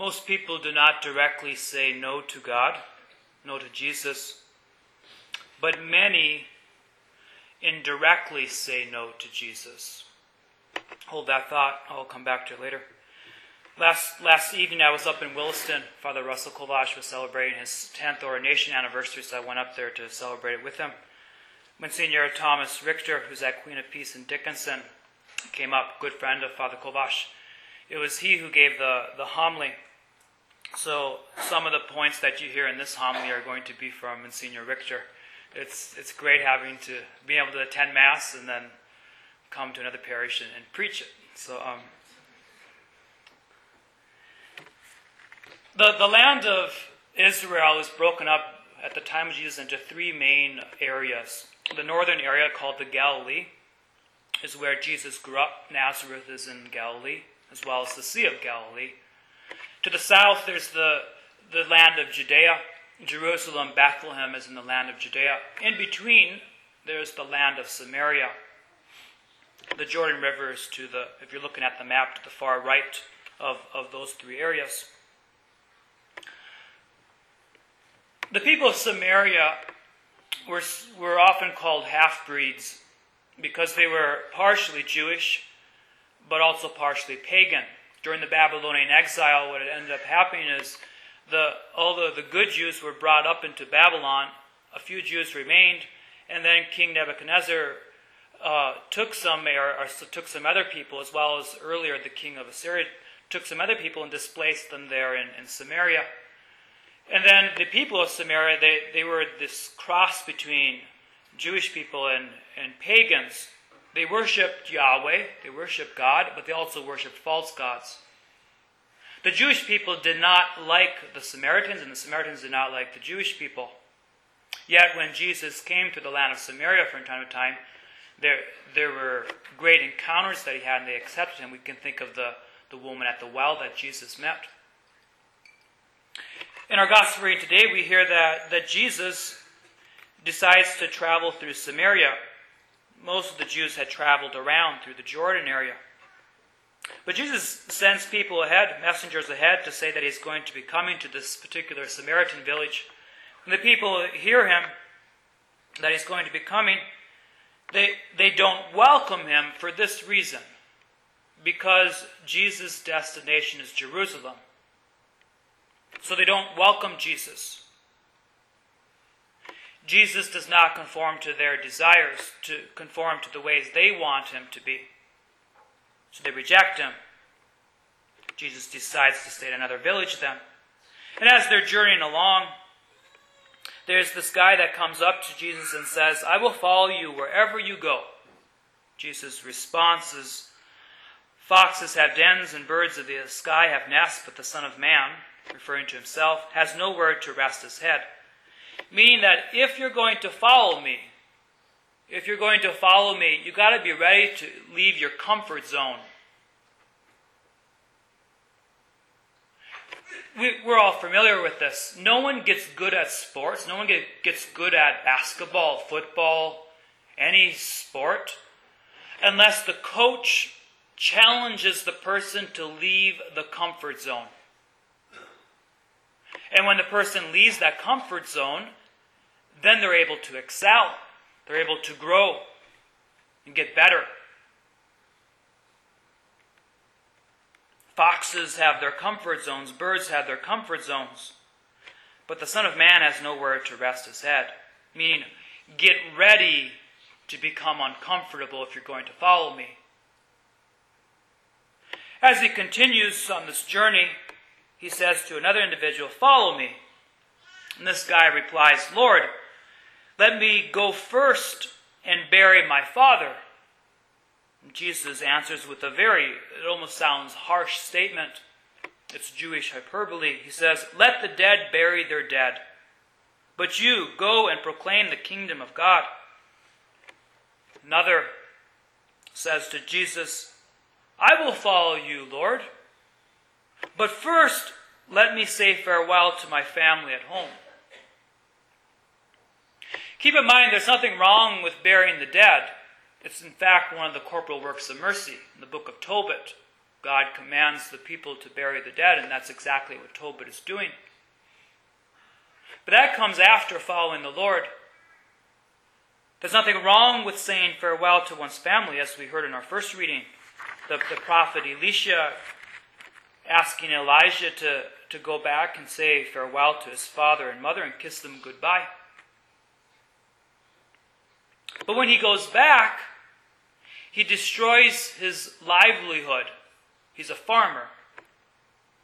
Most people do not directly say no to God, no to Jesus, but many indirectly say no to Jesus. Hold that thought. I'll come back to it later. Last, last evening, I was up in Williston. Father Russell Kovash was celebrating his 10th ordination anniversary, so I went up there to celebrate it with him. Monsignor Thomas Richter, who's at Queen of Peace in Dickinson, came up, good friend of Father Kovash. It was he who gave the, the homily. So some of the points that you hear in this homily are going to be from Monsignor Richter. It's, it's great having to be able to attend Mass and then come to another parish and, and preach it. So um, the, the land of Israel is broken up at the time of Jesus into three main areas. The northern area, called the Galilee, is where Jesus grew up. Nazareth is in Galilee, as well as the Sea of Galilee. To the south, there's the, the land of Judea. Jerusalem, Bethlehem is in the land of Judea. In between, there's the land of Samaria. The Jordan River is to the, if you're looking at the map, to the far right of, of those three areas. The people of Samaria were, were often called half breeds because they were partially Jewish, but also partially pagan. During the Babylonian exile, what had ended up happening is the, although the good Jews were brought up into Babylon, a few Jews remained, and then King Nebuchadnezzar uh, took some, or, or, took some other people, as well as earlier the king of Assyria took some other people and displaced them there in, in Samaria. And then the people of Samaria, they, they were this cross between Jewish people and, and pagans. They worshipped Yahweh, they worshipped God, but they also worshipped false gods. The Jewish people did not like the Samaritans, and the Samaritans did not like the Jewish people. Yet, when Jesus came to the land of Samaria from time to time, there, there were great encounters that he had, and they accepted him. We can think of the, the woman at the well that Jesus met. In our gospel reading today, we hear that, that Jesus decides to travel through Samaria. Most of the Jews had traveled around through the Jordan area. But Jesus sends people ahead, messengers ahead, to say that he's going to be coming to this particular Samaritan village. When the people hear him, that he's going to be coming, they, they don't welcome him for this reason because Jesus' destination is Jerusalem. So they don't welcome Jesus. Jesus does not conform to their desires, to conform to the ways they want him to be. So they reject him. Jesus decides to stay at another village then. And as they're journeying along, there's this guy that comes up to Jesus and says, I will follow you wherever you go. Jesus' response is, Foxes have dens and birds of the sky have nests, but the Son of Man, referring to himself, has nowhere to rest his head. Meaning that if you're going to follow me, if you're going to follow me, you've got to be ready to leave your comfort zone. We, are all familiar with this. No one gets good at sports. No one get, gets good at basketball, football, any sport, unless the coach challenges the person to leave the comfort zone. And when the person leaves that comfort zone, then they're able to excel, they're able to grow and get better. Foxes have their comfort zones, birds have their comfort zones. But the Son of Man has nowhere to rest his head. Meaning, get ready to become uncomfortable if you're going to follow me. As he continues on this journey, he says to another individual, Follow me. And this guy replies, Lord, let me go first and bury my father. Jesus answers with a very, it almost sounds harsh statement. It's Jewish hyperbole. He says, Let the dead bury their dead. But you go and proclaim the kingdom of God. Another says to Jesus, I will follow you, Lord. But first, let me say farewell to my family at home. Keep in mind, there's nothing wrong with burying the dead. It's in fact one of the corporal works of mercy in the book of Tobit. God commands the people to bury the dead, and that's exactly what Tobit is doing. But that comes after following the Lord. There's nothing wrong with saying farewell to one's family, as we heard in our first reading. The, the prophet Elisha asking Elijah to, to go back and say farewell to his father and mother and kiss them goodbye. But when he goes back, he destroys his livelihood. He's a farmer.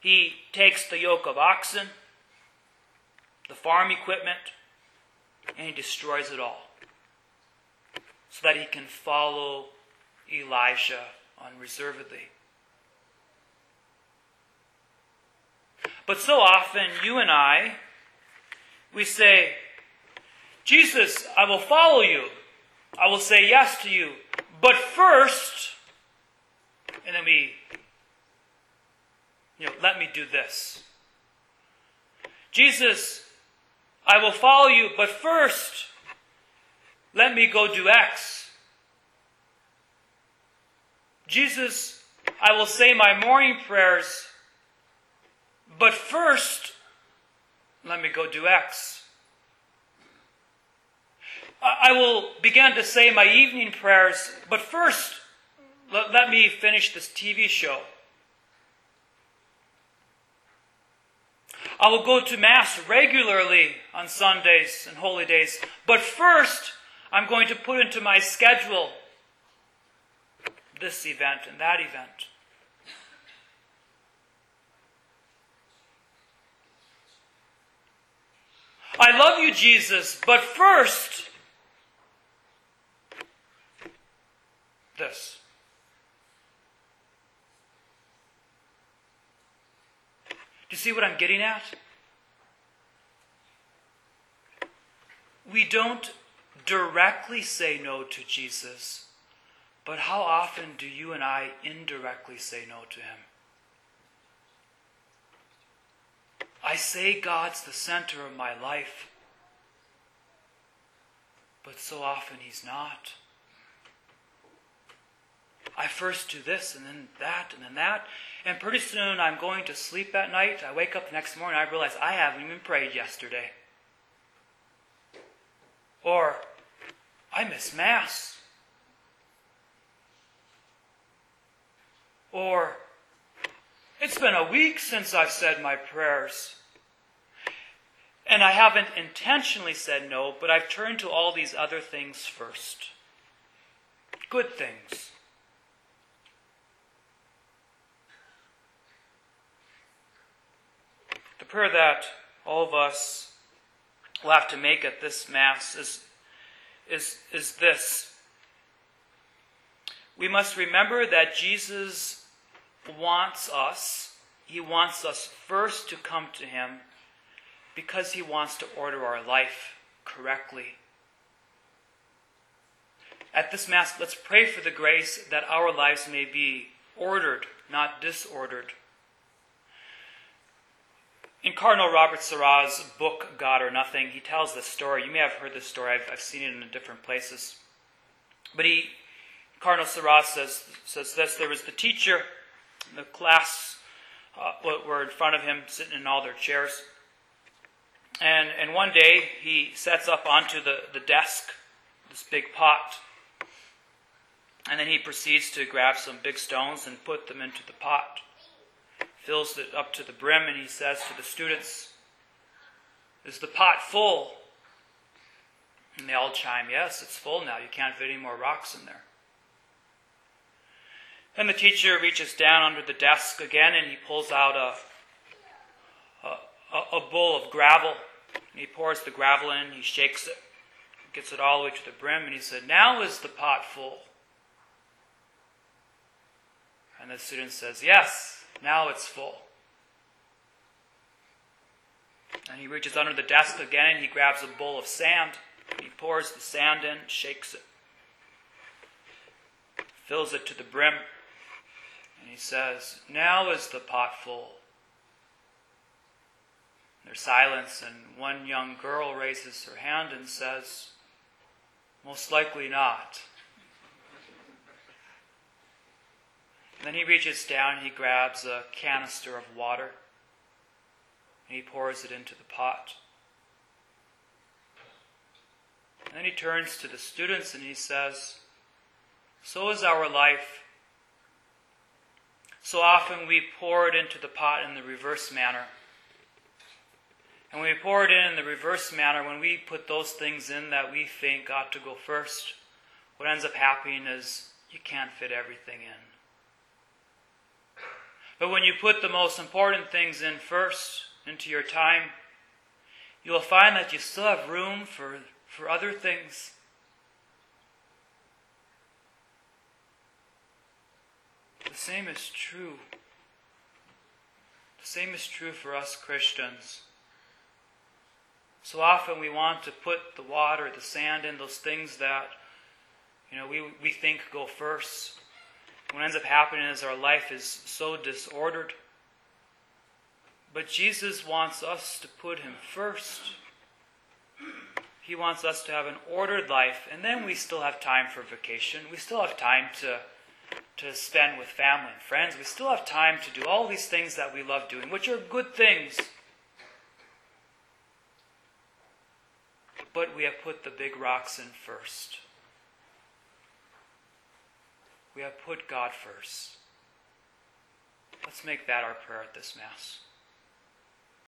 He takes the yoke of oxen, the farm equipment, and he destroys it all so that he can follow Elijah unreservedly. But so often, you and I, we say, Jesus, I will follow you. I will say yes to you. But first, and then we, you know, let me do this. Jesus, I will follow you, but first, let me go do X. Jesus, I will say my morning prayers, but first, let me go do X. I will begin to say my evening prayers, but first, let, me finish this TV show. I will go to Mass regularly on Sundays and holy days, but first, I'm going to put into my schedule this event and that event. I love you, Jesus, but first, this. Do you see what I'm getting at? We don't directly say no to Jesus, but how often do you and I indirectly say no to him? I say God's the center of my life, but so often He's not. I first do this and then that and then that, and pretty soon I'm going to sleep at night. I wake up the next morning, and I realize I haven't even prayed yesterday. Or I miss Mass. Or it's been a week since I've said my prayers. And I haven't intentionally said no, but I've turned to all these other things first. Good things. Prayer that all of us will have to make at this Mass is, is, is this. We must remember that Jesus wants us, He wants us first to come to Him because He wants to order our life correctly. At this Mass, let's pray for the grace that our lives may be ordered, not disordered. In Cardinal Robert Sarah's book, God or Nothing, he tells this story. You may have heard this story, I've, I've seen it in different places. But he, Cardinal Sarah says, says this there was the teacher, the class uh, were in front of him, sitting in all their chairs. And, and one day he sets up onto the, the desk this big pot. And then he proceeds to grab some big stones and put them into the pot. Fills it up to the brim and he says to the students, Is the pot full? And they all chime, Yes, it's full now. You can't fit any more rocks in there. Then the teacher reaches down under the desk again and he pulls out a, a, a bowl of gravel he pours the gravel in, he shakes it, gets it all the way to the brim, and he said, Now is the pot full. And the student says, Yes, now it's full. And he reaches under the desk again and he grabs a bowl of sand. He pours the sand in, shakes it, fills it to the brim, and he says, Now is the pot full. There's silence, and one young girl raises her hand and says, Most likely not. And then he reaches down and he grabs a canister of water and he pours it into the pot. And then he turns to the students and he says, So is our life. So often we pour it into the pot in the reverse manner. And when we pour it in in the reverse manner, when we put those things in that we think ought to go first, what ends up happening is you can't fit everything in. But when you put the most important things in first into your time, you will find that you still have room for, for other things. The same is true. The same is true for us Christians. So often we want to put the water, the sand in those things that you know we, we think go first. What ends up happening is our life is so disordered. But Jesus wants us to put Him first. He wants us to have an ordered life, and then we still have time for vacation. We still have time to, to spend with family and friends. We still have time to do all these things that we love doing, which are good things. But we have put the big rocks in first. We have put God first. Let's make that our prayer at this Mass.